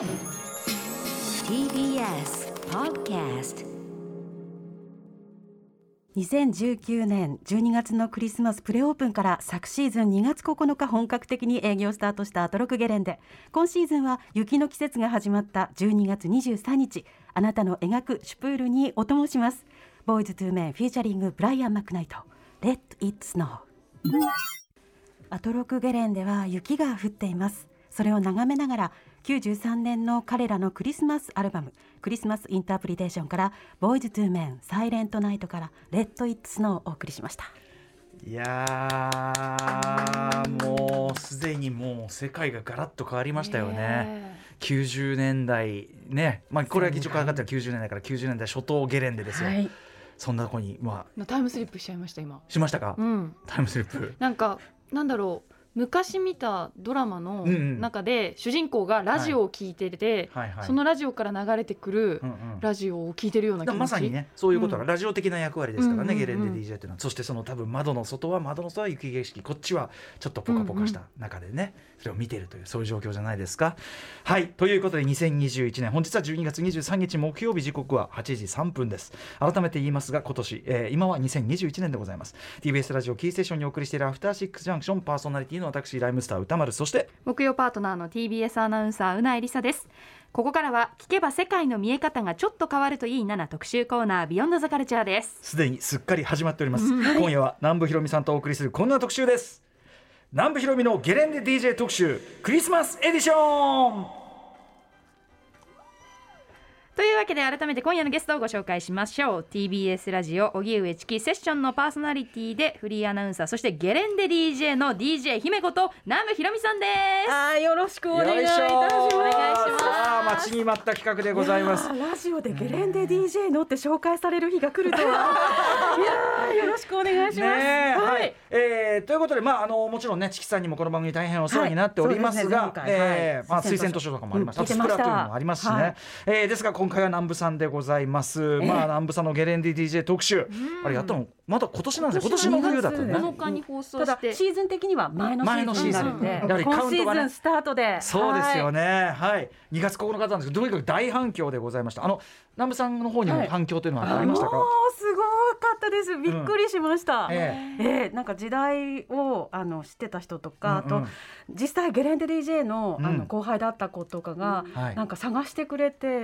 TBS Podcast 2019年12月のクリスマスプレオープンから昨シーズン2月9日本格的に営業スタートしたアトロクゲレンデ。今シーズンは雪の季節が始まった12月23日。あなたの描くシュプールにお供します。ボーイズトゥーメンフィーチャリングブライアン・マクナイト。Let It Snow アトロクゲレンデは雪が降っています。それを眺めながら93年の彼らのクリスマスアルバムクリスマスインタープリテーションからボーイズトゥーメンサイレントナイトからレッドイッツのお送りしました。いやーもうすでにもう世界がガラッと変わりましたよね。90年代ね、まあこれは議長かかったら90年代から90年代初頭ゲレンデですよ。はい。そんなとこにまあ。タイムスリップしちゃいました今。しましたか、うん。タイムスリップ。なんかなんだろう昔見たドラマの中で主人公がラジオを聞いてて、はい。はい。そのラジオから流れてくるラジオを聞いてるような気持まさにねそういうことが、うん。ラジオ的な役割ですからね、ゲレンデ DJ っていうのは。そしてその多分窓の外は窓の外は雪景色こっちはちょっとポカポカした中でね、それを見ているというそういう状況じゃないですか。はい。ということで2021年本日は12月23日木曜日時刻は8時3分です。改めて言いますが今年、えー今は2021年でございます。TBS ラジオキーステーションにお送りしているアフターシックスジャンクションパーソナリティの私ライムスター歌丸そして木曜パートナーの TBS アナウンサーうなえりさです。ここからは聞けば世界の見え方がちょっと変わるといいなな特集コーナービヨンドザカルチャーです。すでにすっかり始まっております、今夜は南部ひろみさんとお送りするこんな特集です。南部ひろみのゲレンデ DJ 特集クリスマスエディションというわけで改めて今夜のゲストをご紹介しましょう。TBS ラジオ荻上チキセッションのパーソナリティでフリーアナウンサーそしてゲレンデ DJ の DJ 姫子と南部ひろみさんです。あーよろしくお願いいたします。お願いします。さあ待ちに待った企画でございます。ラジオでゲレンデ DJ のって紹介される日が来るとは。いやーよろしくお願いします、ねえはい、はい。えーということで、まあ、あのもちろんねチキさんにもこの番組大変お世話になっておりますが、はい。ねえーまあ、はい。推薦図書とかもあります、うんスプラトゥーンもありますしね、はい。えーですが今回は南部さんでございます、まあ南部さんのゲレンデ DJ 特集、あれやったの？まだ今年なんですよ。今年の冬だったね今年の7日に放送ただしてシーズン的には前のシーズンで、前のシーズンやはりカ今シウントがね。ーズンスタートで。そうですよね、ね。はい。2月9日なんですけど、とにかく大反響でございました。あの南部さんの方にもはい。反響というのはありましたか？もうすごかったです。びっくりしました、ええ。えなんか時代をあの知ってた人とか、うんうん。あと実際ゲレンデ DJ の,、あうん。の後輩だった子とかが、はい。なんか探してくれて、え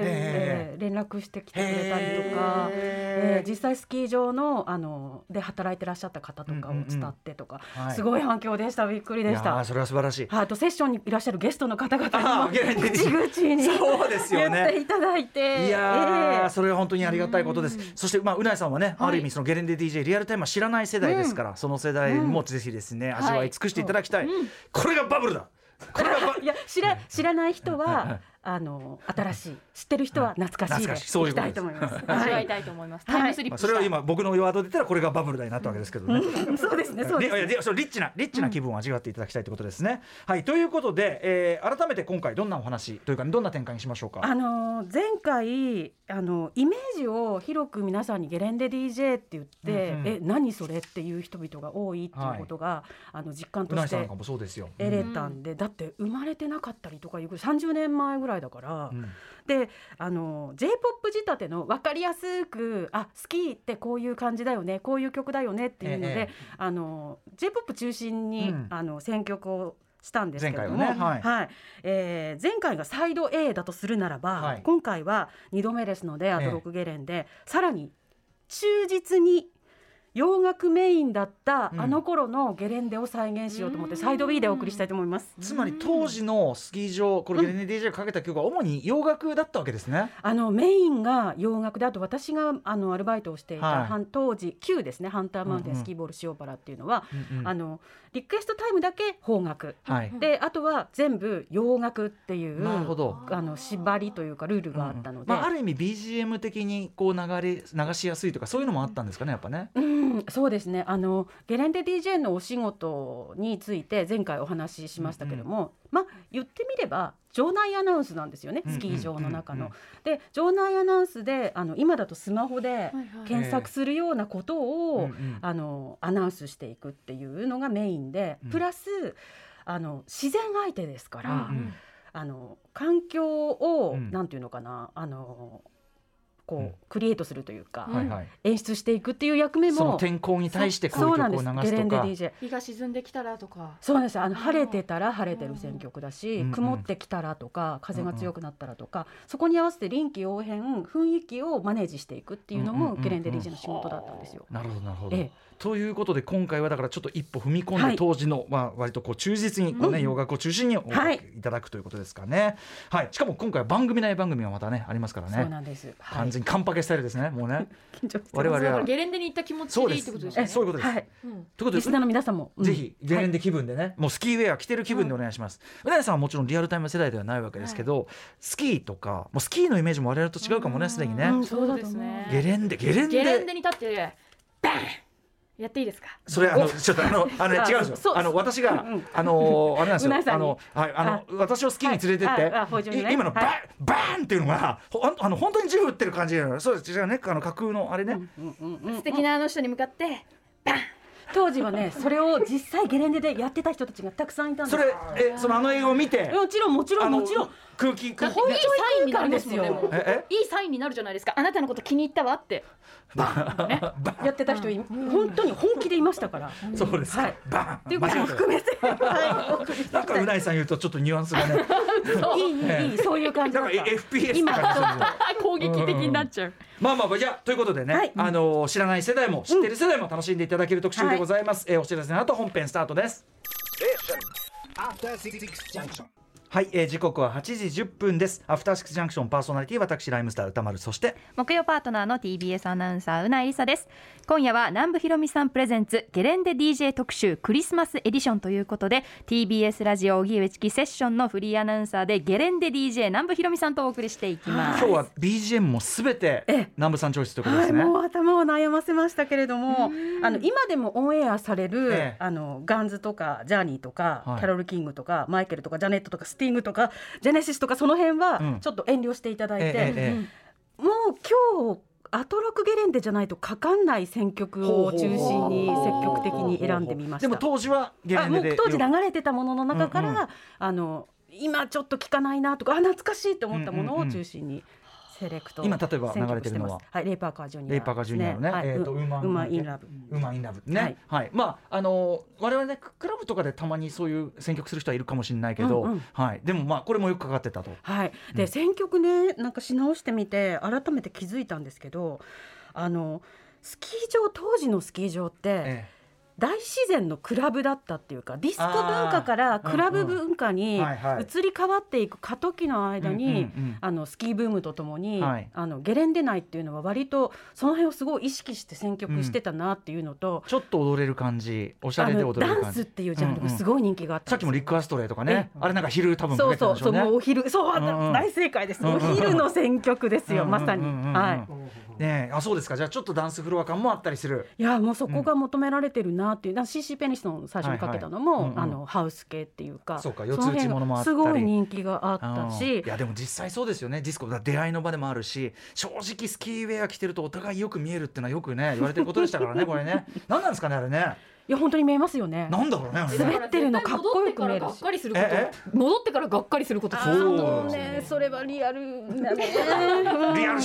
え連絡してきてくれたりとか、えへえ実際スキー場のあので働いてらっしゃった方とかを伝ってとか、はい。すごい反響でしたびっくりでした。ーそれは素晴らしい。はいあとセッションにいらっしゃるゲストの方々にも口々にそうですよね。言っていただいて。いやー、ええ。それは本当にありがたいことです。そしてまあうなえさんはね、はい。ある意味そのゲレンデ DJ リアルタイムは知らない世代ですから、その世代もぜひですね、味わい尽くしていただきたい。これがバブルだ。これがバ いや知ら知らない人はあの新しい知ってる人は懐かしいで懐かしい。そういういきたいと思います。味わいはたいと思います、はい。タイムスリップまあそれは今僕のワードで言ったらこれがバブルだになったわけですけどね。い、そうですねそうですリいやでそのリッチなリッチな気分を味わっていただきたいということですね。はい。ということで、えー改めて今回どんなお話というかどんな展開にしましょうか？あの前回あのイメージを広く皆さんにゲレンデ DJ って言って、うんうん。え何それっていう人々が多いっていうことが、あの実感うとしてなえさんなんかもそうですよ。得れたんで、だって生まれてなかったりとかいう30年前ぐらいだから、うん。であの j p o p 仕立ての分かりやすくあ好きってこういう感じだよねこういう曲だよねっていうので、ええあの j p o p 中心に、うん。あの選曲をしたんですけれども、前回はい。えー前回がサイド A だとするならば、はい。今回は2度目ですのでアえ。えドロックゲレンで、さらに忠実に洋楽メインだったうん。あの頃のゲレンデを再現しようと思って、サイド B でお送りしたいと思います。つまり当時のスキー場これゲレンデ DJ がかけた曲は主に洋楽だったわけですね。あのメインが洋楽であと私があのアルバイトをしていた、はい。半当時旧ですね。ハンターマウンテンうんうん。スキーボール塩原っていうのは、うんうん。あのリクエストタイムだけ邦楽。はい。であとは全部洋楽っていうなるほど。あの縛りというかルールがあったので、まあ、ある意味 BGM 的にこう流れ流しやすいとかそういうのもあったんですかねやっぱね。うん、そうですね。あのゲレンデ DJ のお仕事について前回お話ししましたけども、まあ言ってみれば場内アナウンスなんですよねうんスキー場の中の。うんうんで場内アナウンスであの今だとスマホではいはい。検索するようなことを、うんうん。あのアナウンスしていくっていうのがメインで、うん。プラスあの自然相手ですから。うん。あの環境を、うん。なんていうのかなあのこう、うん。クリエイトするというか、演出していくっていう役目もその天候に対してこういうそうなん曲をですゲレンデ流すとか日が沈んできたらとか。そうなんです。あの晴れてたら晴れてる選曲だし、曇ってきたらとか風が強くなったらとか、そこに合わせて臨機応変雰囲気をマネージしていくっていうのもゲレンデ DJ の仕事だったんですよ。なるほどなるほど、ええということで今回はだからちょっと一歩踏み込んで、はい。当時の、まあ、割とこう忠実にこう、ね洋楽を中心におはい。いただくということですかね、はい、しかも今回は番組内番組がまたねありますからそうねなんです。はい。完全にカンパケスタイルですねもうね。緊張してます。我々は。ゲレンデに行った気持ちでいいってことですよね。そういうことです、はい。うんということでリスナーの皆さんも、うん。ぜひゲレンデ気分でね、もうスキーウェア着てる気分でお願いします。うな、ぎさんはもちろんリアルタイム世代ではないわけですけど、スキーとかもうスキーのイメージも我々と違うかもねすでにね、うんそうですね。ゲレンデゲレンデ。ゲレンデに立ってバンやっていいですか？それあのちょっとあのあの 違うんですよ。あの私がうんあのあれなんですよ。あのはいあの私をスキーに連れてって、今のババーンっていうのがあの本当に銃撃ってる感じなの。そうです。違うね。あの架空のあれね、素敵なあの人に向かって当時はねそれを実際ゲレンデでやってた人たちがたくさんいたんです。それえそのあの映画を見て？もちろんもちろんもちろん。空気空気。こういういいサインになりますもんねですよ。いいサインになるじゃないですか。あなたのこと気に入ったわって。やってた人い本当に本気でいましたから。そうです。か、はい。バーン。っていうことも含めて、はなんかうないさん言うとちょっとニュアンスがね。い、いいいいいいそういう感じなんか。FPS 今。攻撃的になっちゃう。まあまあまあじゃあということでね、はい。あのー知らない世代も知ってる世代も楽しんでいただける特集でございます、えーお知らせの後本編スタートです。はい、えー時刻は8時10分です。アフターシックスジャンクションパーソナリティ私ライムスター歌丸。そして木曜パートナーの TBS アナウンサーうないりさです。今夜は南部ひろみさんプレゼンツゲレンデ DJ 特集クリスマスエディションということで TBS ラジオ荻上チキセッションのフリーアナウンサーでゲレンデ DJ 南部ひろみさんとお送りしていきます。今日は BGM もすべてええ。南部さんチョイスということではい、すね、もう頭を悩ませましたけれども、あの今でもオンエアされる、ええ。あのガンズとかジャーニーとか、はい。キャロル・キングとかマイケルとかジャネットとかスティングとかジェネシスとかその辺はうん。ちょっと遠慮していただいて、ええええもう今日アトロクゲレンデじゃないとかかんない選曲を中心に積極的に選んでみました。でも当時はゲレあンデでもう当時流れてたものの中から、うんうんあの今ちょっと聞かないなとかあ懐かしいと思ったものを中心にセレクト、今例えば流れてるのは？はいレイパーカージュニア。レイパーカージュニアのねはい。えーとうウーマインラブ。ウーマンインラブ。ね、ははい。い、まああのー我々ねククラブとかでたまにそういう選曲する人はいるかもしれないけど、うんうん。はい、でもまあこれもよくかかってたと。はい、で、うん。選曲ねなんかし直してみて改めて気づいたんですけどあのスキー場当時のスキー場って、え大自然のクラブだったっていうかディスコ文化からクラブ文化に移り変わっていく過渡期の間に、うんうんうん。あのスキーブームとともに、はい。あのゲレンデ内っていうのは割とその辺をすごい意識して選曲してたなっていうのと、ちょっと踊れる感じおしゃれで踊れる感じ。ダンスっていうジャンルがすごい人気があったさっきもリック・アストレイとかね、えあれなんか昼多分そうそうそうお昼そう、うんうん大正解です、うんうんお昼の選曲ですよ、うんまさに、うんうんうん。うんはい。ねえあそうですか。じゃあちょっとダンスフロア感もあったりする。いやもうそこが求められてるなっていう、だ CC ペニスの最初にかけたのも、はいはい。うんうん。あのハウス系っていうかそうか四つ打ちものもあったり。すごい人気があったうん。しいやでも実際そうですよね。ディスコだ出会いの場でもあるし正直スキーウェア着てるとお互いよく見えるっていうのはよくね言われてることでしたからねこれね。何なんですかねあれねいや本当に見えますよね。なんだろうね滑ってるのかっこよく見えるし。戻ってからがっかりすることえ戻ってからがっかりすることそう。もうねそれはリアルだね。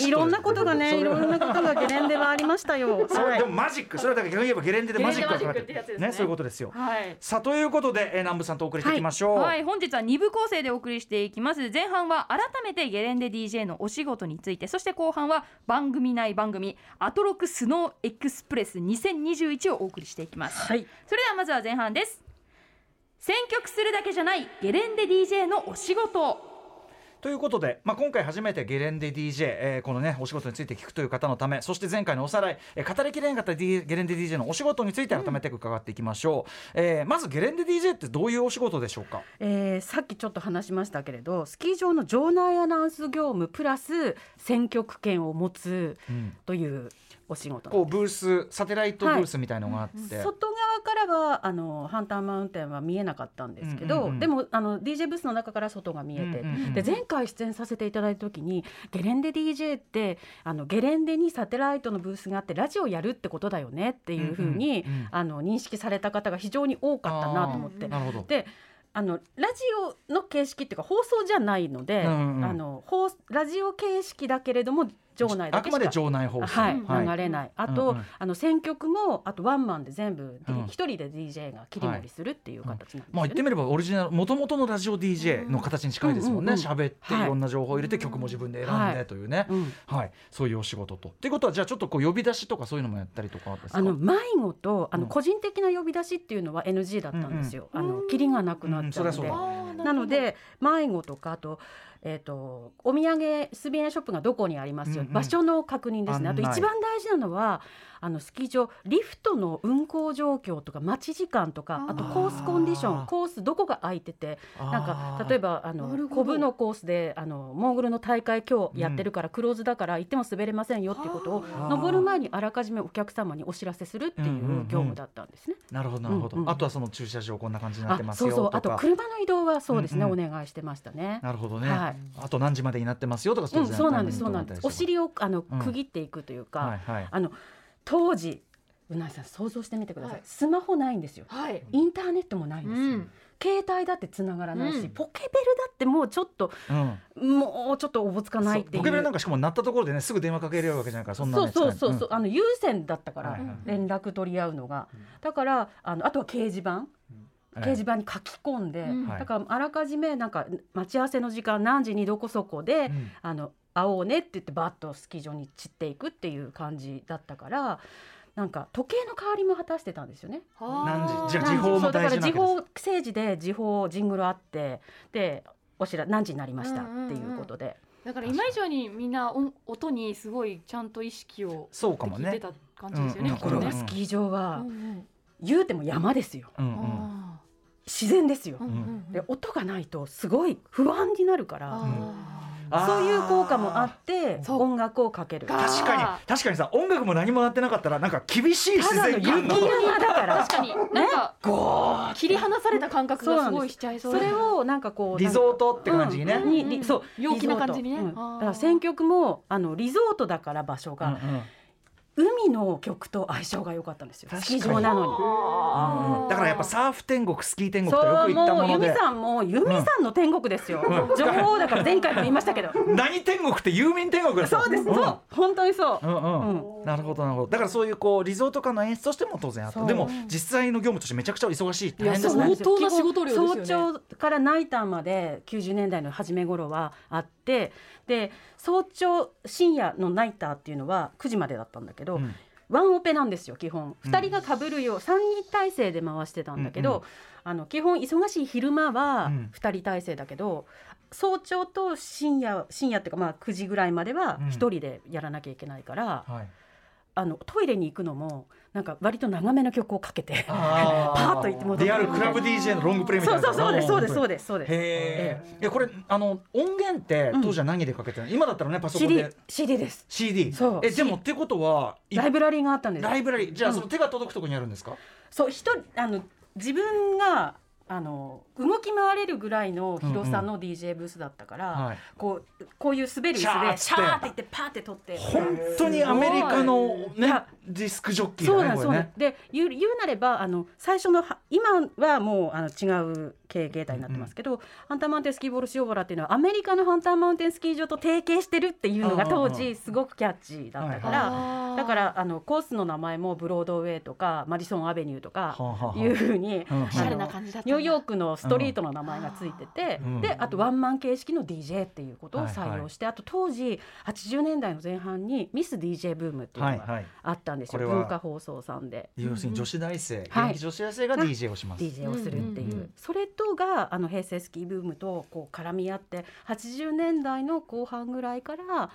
いろんなことがねいろんなことがゲレンデはありましたよ。それはい。でもマジックそれはだから逆に言えばゲレンデでマジックがかかってねね。そういうことですよ。はい。さあということで、えー、南部さんとお送りしていきましょう、はい、本日は2部構成でお送りしていきます。前半は改めてゲレンデ DJ のお仕事についてそして後半は番組内番組アトロクスノーエクスプレス2021をお送りしていきます、はい。それではまずは前半です。選曲するだけじゃないゲレンデ DJ のお仕事。ということで、まあ、今回初めてゲレンデ DJ、えーこのねお仕事について聞くという方のためそして前回のおさらい、えー語りきれなかった D ゲレンデ DJ のお仕事について改めて伺っていきましょう、えーまずゲレンデ DJ ってどういうお仕事でしょうか？えーさっきちょっと話しましたけれどスキー場の場内アナウンス業務プラス選曲権を持つうん。というお仕事こうブースサテライトブースみたいのがあって、外側からはあのハンターマウンテンは見えなかったんですけど、うんうんうん。でもあの DJ ブースの中から外が見えて、うんうんうんで前回出演させていただいた時にゲレンデ DJ ってあのゲレンデにサテライトのブースがあってラジオやるってことだよねっていうふうに、うんうんうん。あの認識された方が非常に多かったなと思って。であのラジオの形式っていうか放送じゃないので、うんうん。あの放ラジオ形式だけれども場内あくまで場内放送。はい、はい。流れない。あと、あの選曲もあとワンマンで全部うん。一、人で DJ が切り盛りするっていう形なんです。まあ言ってみればオリジナル元々のラジオ DJ の形に近いですもんね。喋っていはいろんな情報を入れて曲も自分で選んはいでというね。うん。はい。そういうお仕事と。っていうことはじゃあちょっとこう呼び出しとかそういうのもやったりとかですか？あの迷子とあうん。の個人的な呼び出しっていうのは NG だったんですよ。あのキリがなくなっちゃうので。なので迷子とかあと,、えー、とお土産スーベニアショップがどこにありますよ、うんうん。場所の確認ですね。あと一番大事なのはあのスキー場リフトの運行状況とか待ち時間とかあとコースコンディションコースどこが空いててなんか例えばあのコブのコースであのモーグルの大会今日やってるからクローズだから行っても滑れませんよっていうことを登る前にあらかじめお客様にお知らせするっていう業務だったんですね。なるほどなるほうん。うんど。あとはその駐車場こんな感じになってますそうそう。よとかあと車の移動はそうですね、うんうお願いしてましたね。なるほどね。はいあと何時までになってますよとかうん、当然そうなんです、そうなんです。お尻をあのうん。区切っていくというか、はいはい。あの当時うなぎさん想像してみてください。はい。スマホないんですよ。はい。インターネットもないんですよ。うん。携帯だって繋がらないし、うん。ポケベルだってもうちょっとうん。もうちょっとおぼつかないっていう。ポケベルなんかしかも鳴ったところでねすぐ電話かけれるわけじゃないからそんなねそうそうそうそう、使あの有線だったから、連絡取り合うのが、だからあのあとは掲示板、うん掲示板に書き込んで、だからあらかじめなんか待ち合わせの時間何時にどこそこで、うん。あの会おうねって言ってバッとスキー場に散っていくっていう感じだったからなんか時計の代わりも果たしてたんですよね。何時？じゃ時報もそうだから大事なわけです時報政治で時報ジングルあってでお知ら何時になりました？っていうことで、だから今以上にみんな音音にすごいちゃんと意識をそうかもね。感じですよね。ところがスキー場はうんうん言うても山ですよ。うんうん。あ自然ですよ。ー。うんうんうん。で音がないとすごい不安になるから、ああー。そういう効果もあって音楽をかける。か確かに。確かにさ音楽も何も鳴ってなかったらなんか厳しい自然感の雪山だから。確かに。なんか切り離された感覚がす。ごいしちゃいそうそれをなんかこうリゾートって感じにね、うんにりそう陽気な感じにね。だから選曲もあのリゾートだから場所が、うんうん海の曲と相性が良かったんですよ。スキー場なのに。だからやっぱサーフ天国スキー天国そうとよく言ったもので。もうユミさんもユミさんの天国ですよ、うん。情報だから前回も言いましたけど。何天国って遊民天国ですそうです、そう。本当にそう、うんうん。うなるほどなるほど。だからそういうこうリゾート感の演出としても当然あった。でも実際の業務としてめちゃくちゃ忙しい大変ですね。いや相当な仕事量ですよね。早朝からナイターまで90年代の初め頃はあってで早朝深夜のナイターっていうのは9時までだったんだけど、うん。ワンオペなんですよ基本。うん。2人がかぶるよう3人体制で回してたんだけど、うん。うんあの基本忙しい昼間はうん。2人体制だけど、早朝と深夜深夜っていうかまあ9時ぐらいまではうん。1人でやらなきゃいけないから、はい。あのトイレに行くのもなんか割と長めの曲をかけてあ パーッと行って戻ってリアルクラブ DJ のロングプレイみたいな。そうそうそうですそうですそうでです。そうです。へえこれあの音源って当時は何でかけてるの？今だったらねパソコン CD で CD です。CD そう。えでもってことはいライブラリーがあったんです。ライブラリー。じゃあうん。その手が届くところにあるんですか？そう一人あの自分があの動き回れるぐらいの広さの DJ ブースだったから、はい。こうこういう滑る椅子でシャーって。いってパーって取って。本当にアメリカのねディスクジョッキーそうなんですね。で言う言うなればあの最初のは今はもうあの違う経営形態になってますけど、ハンターマウンテンスキーボール塩原っていうのはアメリカのハンターマウンテンスキー場と提携してるっていうのが当うんうんうん時すごくキャッチーだったから、だからあのコースの名前もブロードウェイとかマディソンアベニューとかいうふうに、うんおしゃれな感じだったニューヨークのストリートの名前がついてて、うん。であとワンマン形式の DJ っていうことを採用して、あと当時80年代の前半にミス DJ ブームっていうのがあったんですよ、文化放送さんで。要するに女子大生現はい役女子大生が DJ をします。DJ をするっていう,、うんうんうん。それとがあの平成スキーブームとこう絡み合って80年代の後半ぐらいから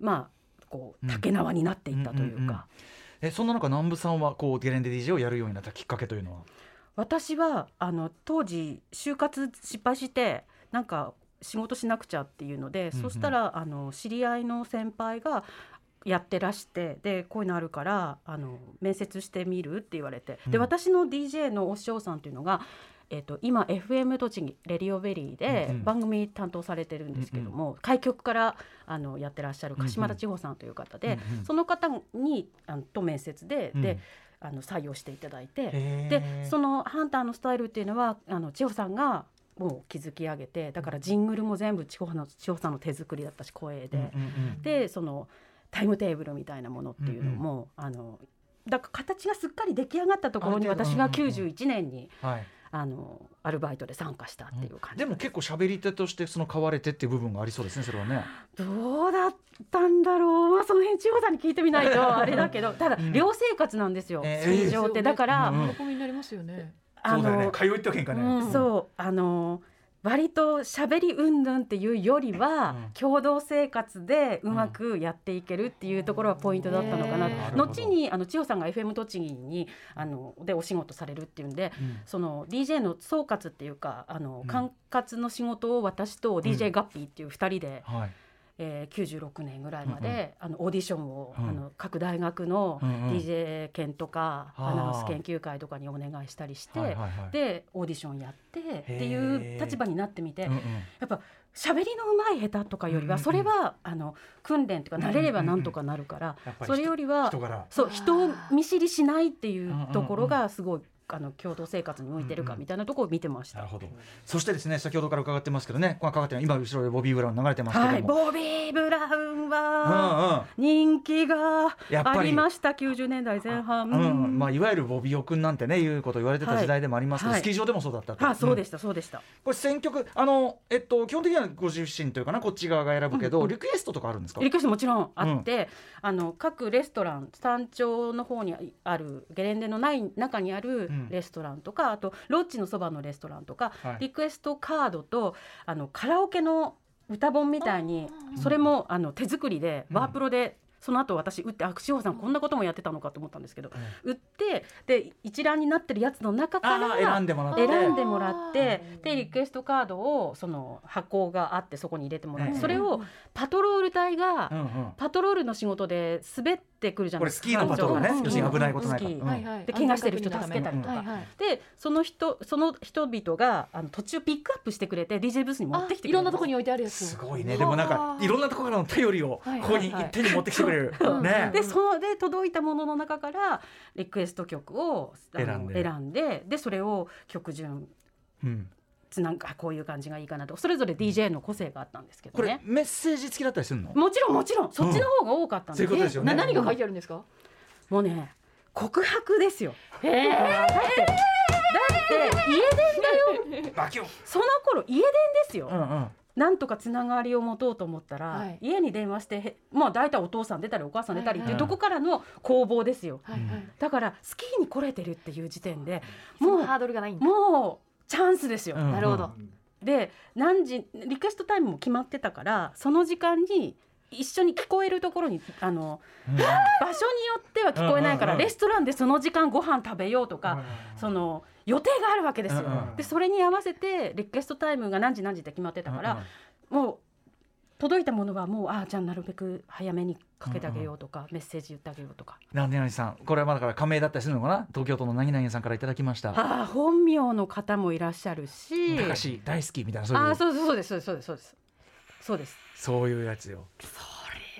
まあこううん。竹縄になっていったというか、うんうんうん。えそんな中南部さんはこうゲレンデ DJ をやるようになったきっかけというのは？私はあの当時就活失敗してなんか仕事しなくちゃっていうので、うんうん。そしたらあの知り合いの先輩がやってらしてでこういうのあるからあの面接してみるって言われて、でうん。私の DJ のお師匠さんっていうのが、えっと今 FM 栃木レディオベリーでうんうん。番組担当されてるんですけども、開局からあのやってらっしゃる鹿島田千穂さんという方で、うんうん。その方にあのと面接で、うん。であの採用していただいて。でそのハンターのスタイルっていうのはあの千穂さんがもう築き上げてだからジングルも全部千穂の千穂さんの手作りだったし声で、うんうんでそのタイムテーブルみたいなものっていうのも、あのだから形がすっかり出来上がったところに私がうんうんうん。91年に、はいあのアルバイトで参加したっていう感じ、でも結構喋り手としてその買われてっていう部分がありそうですねそれはね。どうだったんだろう、まあ、その辺千穂さんに聞いてみないと あれだけどただん寮生活なんですよ、えスキー場って。だから、うん喜びになりますよね。あの通いってわけんかね、うん。そう。あの割と喋り云々っていうよりは、うん。共同生活でうまくやっていけるっていうところがポイントだったのかな、後にあの千代さんが FM 栃木にあのでお仕事されるっていうんでうん。その DJ の総括っていうかあのうん。管轄の仕事を私と DJ ガッピーっていう2人で、はいえー、96年ぐらいまで、うんうん。あのオーディションを、うん。あの各大学のうんうん。DJ 研とか、はあ。アナウンス研究会とかにお願いしたりして、はいはいはい。でオーディションやってっていう立場になってみて、うんうん。やっぱ喋りの上手い下手とかよりは、うんうんうん。それはあの訓練とか慣れればなんとかなるから、やっぱりそれよりはそう人を見知りしないっていうところうんうんがすごい、あの共同生活に向いてるかみたいなところを見てました。なるほど。そしてですね先ほどから伺ってますけどねかかって今後ろでボビー・ブラウン流れてますけども、はい、ボビー・ブラウンうんはうん。人気がありました90年代前半。うんまあ、いわゆるボビオ君なんてねいうこと言われてた時代でもありますけど、はい。スキー場でもそうだったと。あそうでししたそうでした。これ選曲あのえっと基本的にはご自身というかなこっち側が選ぶけど、うんうん。リクエストとかあるんですか？リクエストもちろんあって、あの各レストラン山頂の方にあるゲレンデのない中にあるうんレストランとか、あとロッジのそばのレストランとか、はい。リクエストカードとあのカラオケの歌本みたいにそれもあの手作りでうん。ワープロで、その後私打ってあ志保さんこんなこともやってたのかと思ったんですけど、打ってで一覧になってるやつの中かあらー選んでもらって。選んでもらってでリクエストカードをその箱があってそこに入れてもらって、ええそれをパトロール隊が、うんうん。パトロールの仕事で滑ってくるじゃないですかこれスキーのパトロールね要するに危ないことないから。はいはい。で怪我してる人助けたりとか。はいはい。でその人その人々があの途中ピックアップしてくれて DJ ブースに持ってきてくれる。あいろんなところに置いてあるやつ。すごいね。でもなんかいろんなところからの頼りをはいここに手に持ってきてくれる、う。ん。ねでそので届いたものの中からリクエスト曲を選んで。選んででそれを曲順うん、つなんかこういう感じがいいかなと。それぞれ DJ の個性があったんですけこれどねメッセージ付きだったりするの？もちろんもちろん。そっちの方が多かったんで。ういうことですよね。な何が書いてあるんですか？もうね告白ですよ。へえ。だってだって家電だよ。その頃家電ですよ、うんうん。なんとかつながりを持とうと思ったら、はい。家に電話してへまあ大体お父さん出たりお母さん出たりっていうはい。とこからの攻防ですよ、はいはい。だからスキーに来れてるっていう時点でもうハードルがない。もうチャンスですよ、うん。なるほど。で何時リクエストタイムも決まってたからその時間に一緒に聞こえるところにあのうん。場所によっては聞こえないから、レストランでその時間ご飯食べようとか、その予定があるわけですよ。でそれに合わせてリクエストタイムが何時何時って決まってたから、もう届いたものはもうああじゃあなるべく早めにかけてあげようとか、メッセージ言ってあげようとか。何々さんこれはまあだから加盟だったりするのかな東京都の何々さんからいただきましたああ本名の方もいらっしゃるし。高橋大好きみたいなそういうああそうそうそうですそうですそうですそうです。そういうやつよそ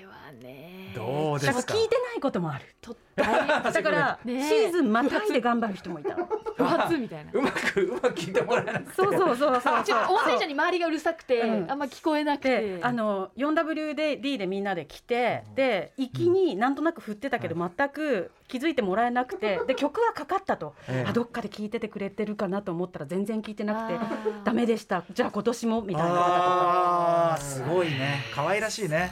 れはね。どうですか？聞いてないこともある。と大だから、ねえシーズンまたいで頑張る人もいた。不発みたいな。うまくうまく聞いてもらえなくて。そうそうそうそうちょっと温泉車に周りがうるさくて、うん。あんま聞こえなくて。で、あの 4W で D でみんなで来て、で行きになんとなく振ってたけど、全く気づいてもらえなくて、で曲はかかったと、ええ。あどっかで聞いててくれてるかなと思ったら全然聞いてなくてダメでした。じゃあ今年もみたいな。方とか。あー。すごいね。可愛らしいね、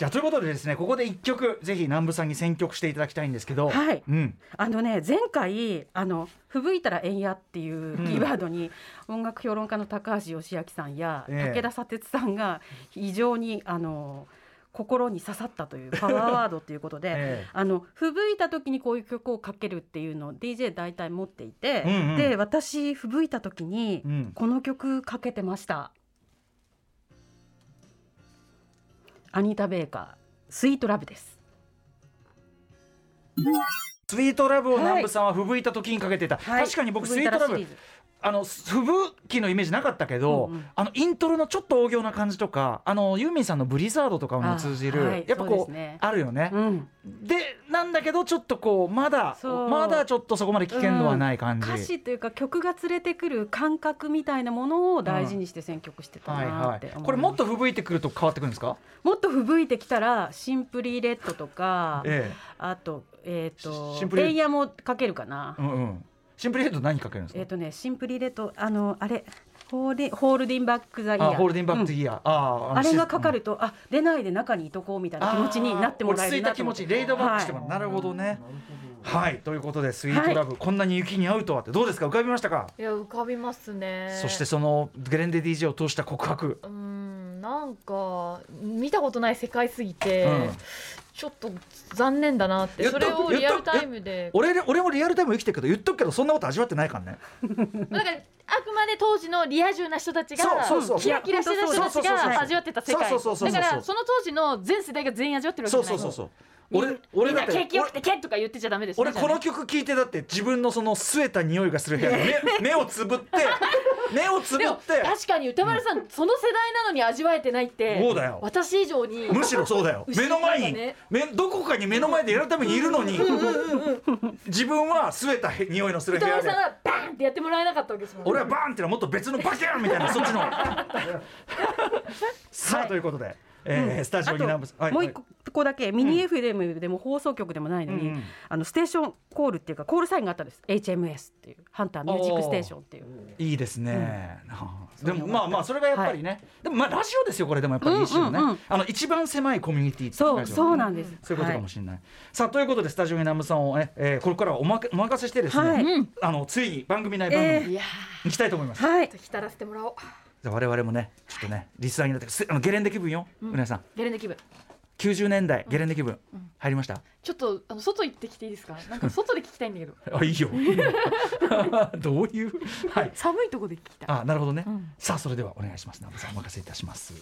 じゃあということでですねここで一曲ぜひ南部さんに選曲していただきたいんですけど。はい。うん、あのね前回あの「吹雪いたらえんや」っていうキーワードに、音楽評論家の高橋義明さんや、ええ。武田砂鉄さんが非常にあの心に刺さったというパワーワードということで。えあの吹雪いた時にこういう曲をかけるっていうのを DJ 大体持っていて、うんうん。で私吹雪いた時にうん。この曲かけてました、アニタ・ベーカー「スイートラブ」です。スイートラブをはい。南部さんは吹雪いた時にかけてた、はい。確かに僕スイートラブあの吹雪のイメージなかったけど、うんうん。あのイントロのちょっと大行な感じとかあのユーミンさんの「ブリザード」とかも通じる、あはい。やっぱこうね。あるよね。うん、でなんだけどちょっとこうまだまだちょっとそこまで危険度はない感じ。歌詞というか曲が連れてくる感覚みたいなものを大事にして選曲してたはいなって思います、はい、これもっと吹雪いてくると変わってくるんですか、もっと吹雪いてきたらシンプリレッドとか、えあとえっ、とシンプリエイヤもかけるかな。え、うんうん、シンプルヘッド何かけるんですか、えっ、とねシンプリレッドあのあれホールホールディンバックザイヤー。あホールディンバックうんトゥイヤー、ああれがかかるると、あ出ないで中にいとこうみたいな気持ちになってもらえるな落ち着いた気持ちと思ってレイドバックしてもらう、なるほどね。はい。ということでスイートラブ、こんなに雪に合うとはってどうですか？浮かびましたか、いや浮かびますね。そしてそのゲレンデ DJ を通した告白、うーんなんか見たことない世界すぎて、うんちょっと残念だなって。それをリアルタイムで。俺俺もリアルタイム生きてるけど言っとくけどそんなこと味わってないからね。なんかあくまで当時のリア充な人たちがそうそうそう。キラキラしてた人たちそうそうそうそうが味わってた世界。そうそうそうそうそう。だからその当時の全世代が全員味わってるわけそうじゃないそうそうそうみん俺俺だって景気よくてけとか言ってちゃダメですね俺この曲聴いてだって自分のその据えた匂いがする部屋で目 目をつぶって目をつぶって。確かに歌丸さん、その世代なのに味わえてないってそうだよ。私以上にむしろそうだよ。目の前に、ねめどこかに目の前でやるためにいるのに自分は据えたへ匂いのする部屋で。歌丸さんがバーンってやってもらえなかったわけですもん俺はバーンってのはもっと別のバキャンみたいなそっちの。さあということで、えースタジオに南部はいもう一個だけミニ FM でも放送局でもないのに、うん。うんあのステーションコールっていうかコールサインがあったんです。HMS っていうハンターミュージックステーションっていう。いいですね、でもまあまあそれがやっぱりね、でもまあラジオですよこれでもやっぱり一種のね、うんうんうん。あの一番狭いコミュニティってそうラジオ。そうなんです。そういうことかもしれない、さあということでスタジオに南部さんをね、えーこれからはおまけお任せしてですね、はい。あのついに番組内番組えに行きたいと思います、はい。ー浸らせてもらおうじゃあ我々もねちょっとねリスナーになってすあのゲレンデ気分よ、皆さん。ゲレンデ気分。90年代ゲレンデ気分、入りました？ちょっとあの外行ってきていいですか？なんか外で聞きたいんだけど。あいいよ。どういう？はい。寒いとこで聞きたい。あなるほどね、うん。さあそれではお願いします。南部さんお任せいたします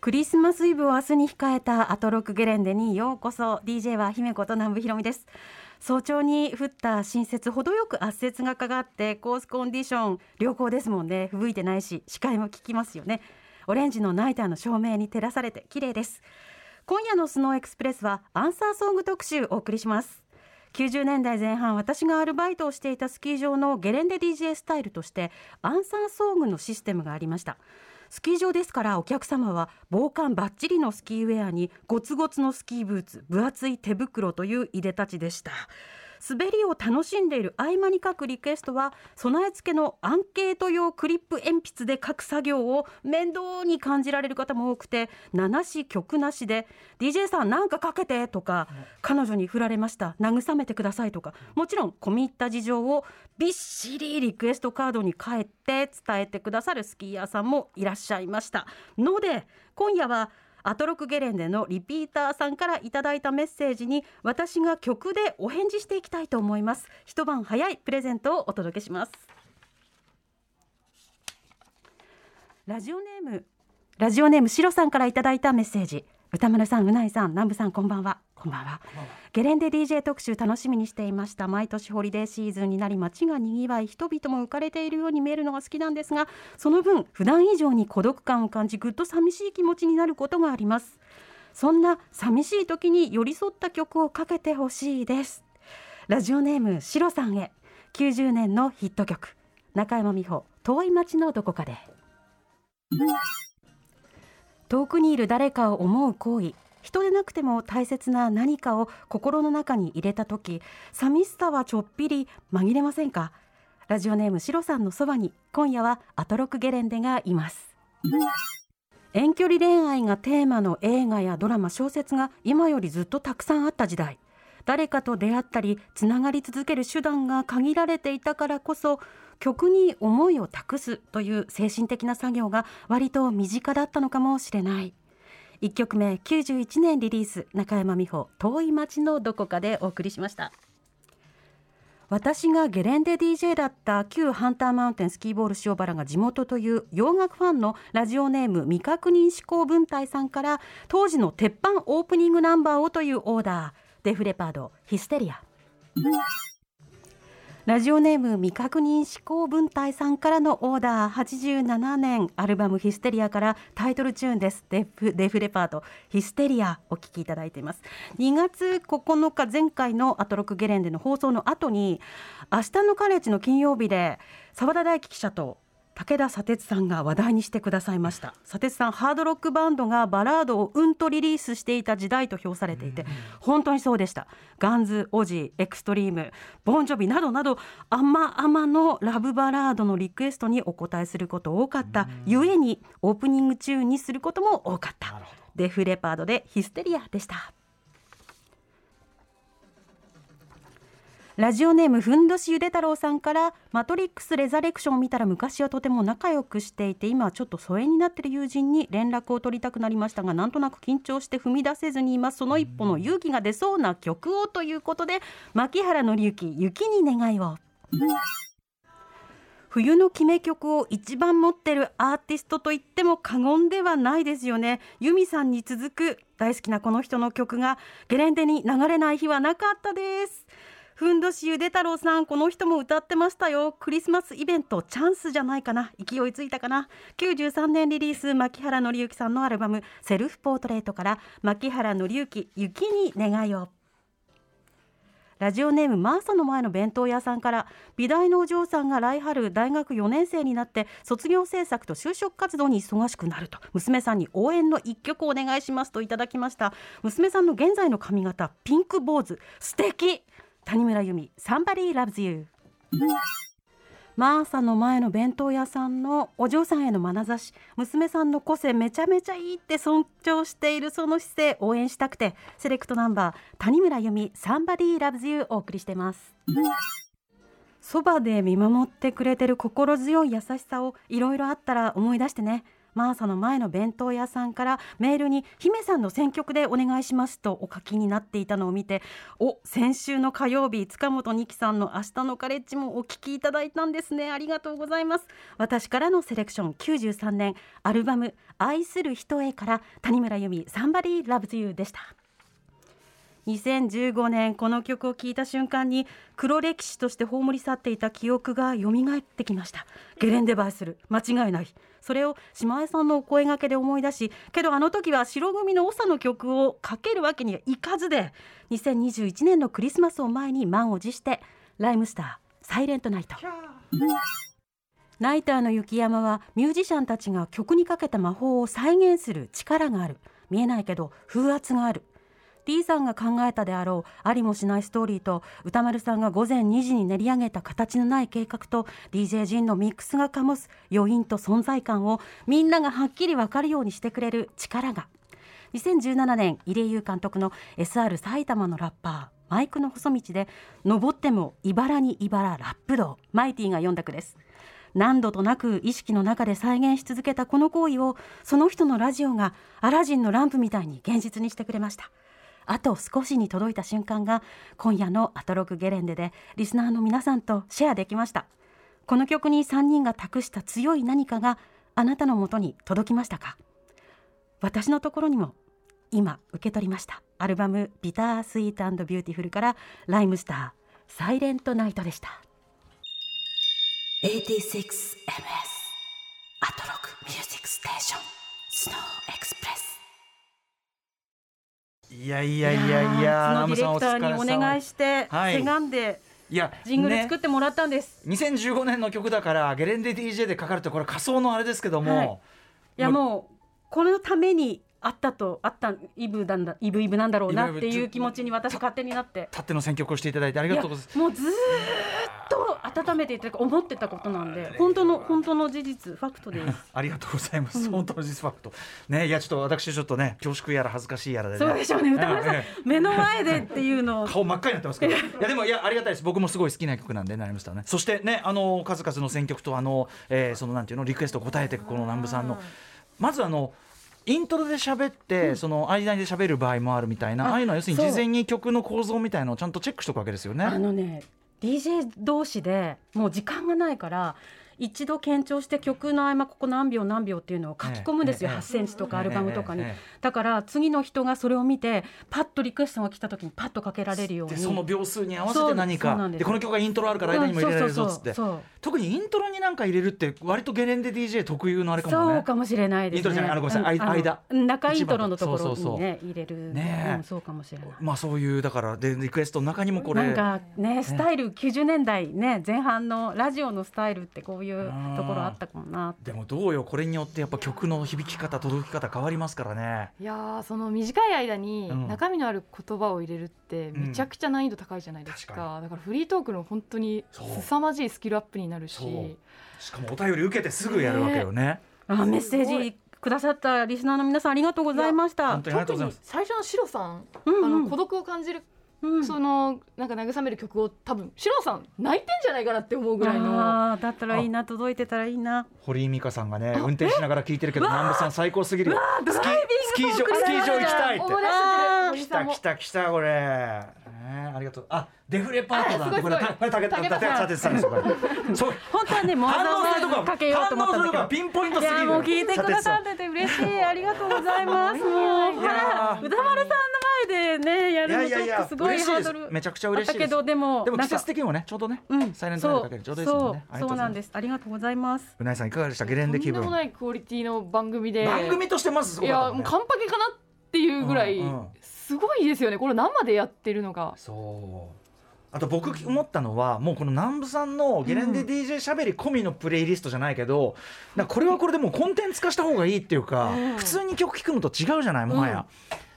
クリスマスイブを明日に控えたアトロクゲレンデにようこそ。DJ は姫子と南部ひろみです。早朝に降った新雪程よく圧雪がかかってコースコンディション良好ですもんね。吹雪いてないし視界も効きますよね。オレンジのナイターの照明に照らされて綺麗です。今夜のスノーエクスプレスはアンサーソング特集お送りします。90年代前半私がアルバイトをしていたスキー場のゲレンデ DJ スタイルとしてアンサーソングのシステムがありました。スキー場ですからお客様は防寒バッチリのスキーウェアにゴツゴツのスキーブーツ分厚い手袋といういでたちでした。滑りを楽しんでいる合間に書くリクエストは備え付けのアンケート用クリップ鉛筆で書く作業を面倒に感じられる方も多くて7し曲なしで DJ さんなんかかけてとか彼女に振られました慰めてくださいとかもちろん込み入った事情をびっしりリクエストカードに変えて伝えてくださるスキーヤーさんもいらっしゃいましたので今夜はアトロクゲレンデのリピーターさんからいただいたメッセージに私が曲でお返事していきたいと思います。一晩早いプレゼントをお届けします。ラジオネームラジオネームシロさんからいただいたメッセージ。歌丸さんうないさん南部さんこんばんは。こんばんは。ゲレンデ DJ 特集楽しみにしていました。毎年ホリデーシーズンになり街がにぎわい人々も浮かれているように見えるのが好きなんですがその分普段以上に孤独感を感じぐっと寂しい気持ちになることがあります。そんな寂しい時に寄り添った曲をかけてほしいです。ラジオネームシロさんへ。90年のヒット曲。中山美穂遠い街のどこかで。遠くにいる誰かを思う行為人でなくても大切な何かを心の中に入れた時寂しさはちょっぴり紛れませんか？ラジオネームシロさんのそばに今夜はアトロクゲレンデがいます。遠距離恋愛がテーマの映画やドラマ小説が今よりずっとたくさんあった時代。誰かと出会ったりつながり続ける手段が限られていたからこそ曲に思いを託すという精神的な作業が割と身近だったのかもしれない。1曲目91年リリース中山美穂遠い街のどこかでお送りしました。私がゲレンデ DJ だった旧ハンターマウンテンスキーボール塩原が地元という洋楽ファンのラジオネーム未確認思考文体さんから当時の鉄板オープニングナンバーをというオーダー。デフレパードヒステリア。ラジオネーム未確認思考文体さんからのオーダー。87年。アルバムヒステリアからタイトルチューンです。デフデフレパート。ヒステリアお聴きいただいています。2月9日前回のアトロクゲレンデの放送の後に明日のカレッジの金曜日で澤田大樹記者と武田砂鉄さんが話題にしてくださいました。砂鉄さんハードロックバンドがバラードをうんとリリースしていた時代と評されていて本当にそうでした。ガンズオジーエクストリームボンジョビなどなどあまあまのラブバラードのリクエストにお答えすること多かった。ゆえにオープニングチューンにすることも多かった。デフレパードでヒステリアでしたラジオネームふんどしゆで太郎さんからマトリックスレザレクションを見たら昔はとても仲良くしていて今はちょっと疎遠になっている友人に連絡を取りたくなりましたがなんとなく緊張して踏み出せずにいますその一歩の勇気が出そうな曲をということで牧原紀之雪に願いを。冬の決め曲を一番持ってるアーティストと言っても過言ではないですよね。ユミさんに続く大好きなこの人の曲がゲレンデに流れない日はなかったです。ふんどしゆで太郎さんこの人も歌ってましたよ。クリスマスイベントチャンスじゃないかな。勢いついたかな。93年リリース牧原紀之さんのアルバムセルフポートレートから牧原紀之雪に願いを。ラジオネームマーサの前の弁当屋さんから美大のお嬢さんが来春大学4年生になって卒業制作と就職活動に忙しくなると。娘さんに応援の一曲お願いしますといただきました。娘さんの現在の髪型ピンク坊主。素敵。谷村由美 Somebody Loves You マーサの前の弁当屋さんのお嬢さんへの眼差し娘さんの個性めちゃめちゃいいって尊重しているその姿勢応援したくてセレクトナンバー谷村由美 Somebody Loves You お送りしてます。そばで見守ってくれてる心強い優しさをいろいろあったら思い出してね。マーサの前の弁当屋さんからメールに姫さんの選曲でお願いしますとお書きになっていたのを見てお先週の火曜日塚本二木さんの明日のカレッジもお聞きいただいたんですね。ありがとうございます。私からのセレクション93年アルバム愛する人へから谷村由美 Somebody Loves You でした。2015年この曲を聴いた瞬間に黒歴史として葬り去っていた記憶が蘇ってきました。ゲレンデ映えする。間違いない。それを島江さんのお声掛けで思い出しけどあの時は白組の長の曲をかけるわけにはいかずで2021年のクリスマスを前に満を持してライムスターサイレントナイト。ナイターの雪山はミュージシャンたちが曲にかけた魔法を再現する力がある。見えないけど風圧がある。D さんが考えたであろうありもしないストーリーと歌丸さんが午前2時に練り上げた形のない計画と DJ ジンのミックスが醸す余韻と存在感をみんながはっきり分かるようにしてくれる力が。2017年入江優監督の SR 埼玉のラッパーマイクの細道で登っても茨に茨ラップ道マイティが読んだ句です。何度となく意識の中で再現し続けたこの行為をその人のラジオがアラジンのランプみたいに現実にしてくれました。あと少しに届いた瞬間が今夜のアトロクゲレンデでリスナーの皆さんとシェアできました。この曲に3人が託した強い何かがあなたのもとに届きましたか？私のところにも今受け取りました。アルバム Bitter Sweet Beautiful からライムスター Silent Night でした。86MS アトロク Music Station Snow Express。いやいやいやいやそのディレクターにお願いして、はい。せがんでいやジングルね作ってもらったんです、2015年の曲だからゲレンデ DJ でかかるとこれ仮想のあれですけども、はい。いやもうこのためにあったとあったイブなんだイブイブなんだろうなっていう気持ちに私勝手になって。たっての選曲をしていただいてありがとうございます。もうずと温めていただく思ってたことなんで本当の本当の事実ファクトです。ありがとうございます、本当の実ファクト。ねいやちょっと私ちょっとね恐縮やら恥ずかしいやらで、ね、そうでしょうね。歌丸さん、え目の前でっていうの。を顔真っ赤になってますけど。いやでもいやありがたいです。僕もすごい好きな曲なんでなりましたね。そしてねあの数々の選曲とあの、えーそのなんていうのリクエストを答えていくこの南部さんの。まずあのイントロで喋って、その間で喋る場合もあるみたいなああいうのは要するに事前に曲の構造みたいのをちゃんとチェックしておくわけですよね。あのね DJ 同士でもう時間がないから一度検聴して曲の合間ここ何秒何秒っていうのを書き込むんですよ、ええ。8センチとかアルバムとかに、だから次の人がそれを見てパッとリクエストが来た時にパッとかけられるように。でその秒数に合わせて何か。でこの曲がイントロあるから間にも入れられるぞっつって。特にイントロになんか入れるって割とゲレンデ DJ 特有のあれかもね。そうかもしれないですね。イントロじゃないあのごめんなさい。間。中イントロのところにね入れる。ねえ。うんそうかもしれない。まあそういうだからでリクエストの中にもこれ。なんかねスタイル90年代ね前半のラジオのスタイルってこういうところあったかもな。でもどうよこれによってやっぱ曲の響き方届き方変わりますからね。いやーその短い間にうん。中身のある言葉を入れるってめちゃくちゃ難易度高いじゃないですか,、確かだからフリートークの本当に凄まじいスキルアップになるし。しかもお便り受けてすぐやるわけよね。あメッセージくださったリスナーの皆さんありがとうございました。本。当にありがとう特ございます。に最初のシロさん、うんうん。あの孤独を感じる、うんそのなんか慰める曲を多分シロさん泣いてんじゃないかなって思うぐらいの。だったらいいな届いてたらいいな。堀井美香さんがね運転しながら聞いてるけど南部さん最高すぎるよ。スキースキー場スキー場行きたいって。来た来た来たこれ、ね、ありがとう。あデフレパートだあすごい。これたこれ竹田さん。竹さんですよこれ。そう。本当はねもうわざ反応するとこわざかけようと思ったんだけど。ピンポイントいすぎる。やもう聞いてくださってて嬉しい。ありがとうございます。もういやー歌丸さんでねやるのちょっとすごいハードルめちゃくちゃ嬉しいけどでもでも季なんか。節的にもねちょうどね、うん。サイレントナイトかけるちょうどいいですもんね。ありがとそうございまそうなんです。ありがとうございます。うなぎさんいかがでした？ゲレンとんデ気分。でもないクオリティの番組で。番組としてまずすごいやもうかったもんねカンパケかなっていうぐらい、うんうん。すごいですよね。これ生でやってるのが。そう。あと僕思ったのはもうこの南部さんのゲレンデ DJ しゃべり込みのプレイリストじゃないけど、なんかこれはこれでもうコンテンツ化した方がいいっていうか、普通に曲聴くのと違うじゃないもはや、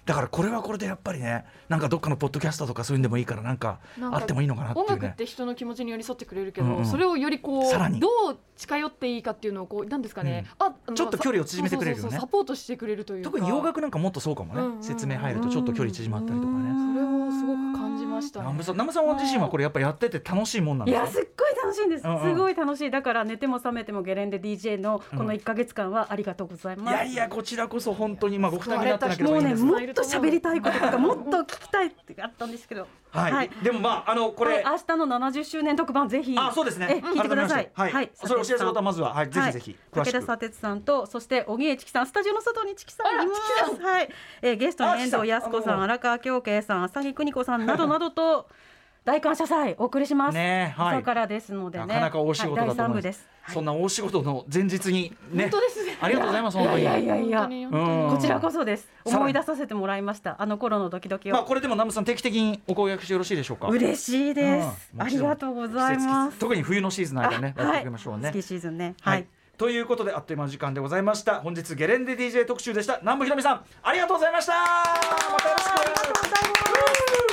だからこれはこれでやっぱりねなんかどっかのポッドキャストとかそういうんでもいいからなんかあってもいいのかなっていうね。音楽って人の気持ちに寄り添ってくれるけど、うんうん。それをよりこさらにうどう近寄っていいかっていうのをこうなんですかね、ああのちょっと距離を縮めてくれるよね。そうそうそうサポートしてくれるというか。特に洋楽なんかもっとそうかもね、うんうんうん。説明入るとちょっと距離縮まったりとかね、それをすごく感じました、ね、南部さん南部さん自身はこれやっぱやってて楽しいもんなんいですか？やすっごい楽しいんです、うんうん。すごい楽しい。だから寝ても覚めてもゲレンデ DJ のこの1か月間はありがとうございます、いやいやこちらこそ本当にまあご負担になってなけれもうねばいいんです。もっと喋りたいこととかもっと聞きたいってあったんですけど。はい、でもまああのこれ、はい。明日の70周年特番ぜひあそうですね。え聞いてください。改めましてはい、それ教えて方まずは。はいぜひぜひ、武田砂鉄さんとそして荻江チキさん。スタジオの外にチキさんいます。はい、えーゲストに遠藤康子さんん荒川京慶さん 浅木邦子さんなどなどと大感謝祭お送りします、ねはい。朝からですのでね。なかなか大仕事だと思います、はいそんな大仕事の前日にね。本当ですね。ありがとうございます本当に。いやいやいや。こちらこそです。思い出させてもらいました。あの頃のドキドキを、まあこれでも南部さん定期的にお声掛けしてよろしいでしょうか。嬉しいです、うんありがとうございます。特に冬のシーズンの間ねやっていきましょうね。スキーシーズンね。ははい。い、ということであっという間の時間でございました。本日ゲレンデ DJ 特集でした。南部ひろみさんありがとうございました。またよろしく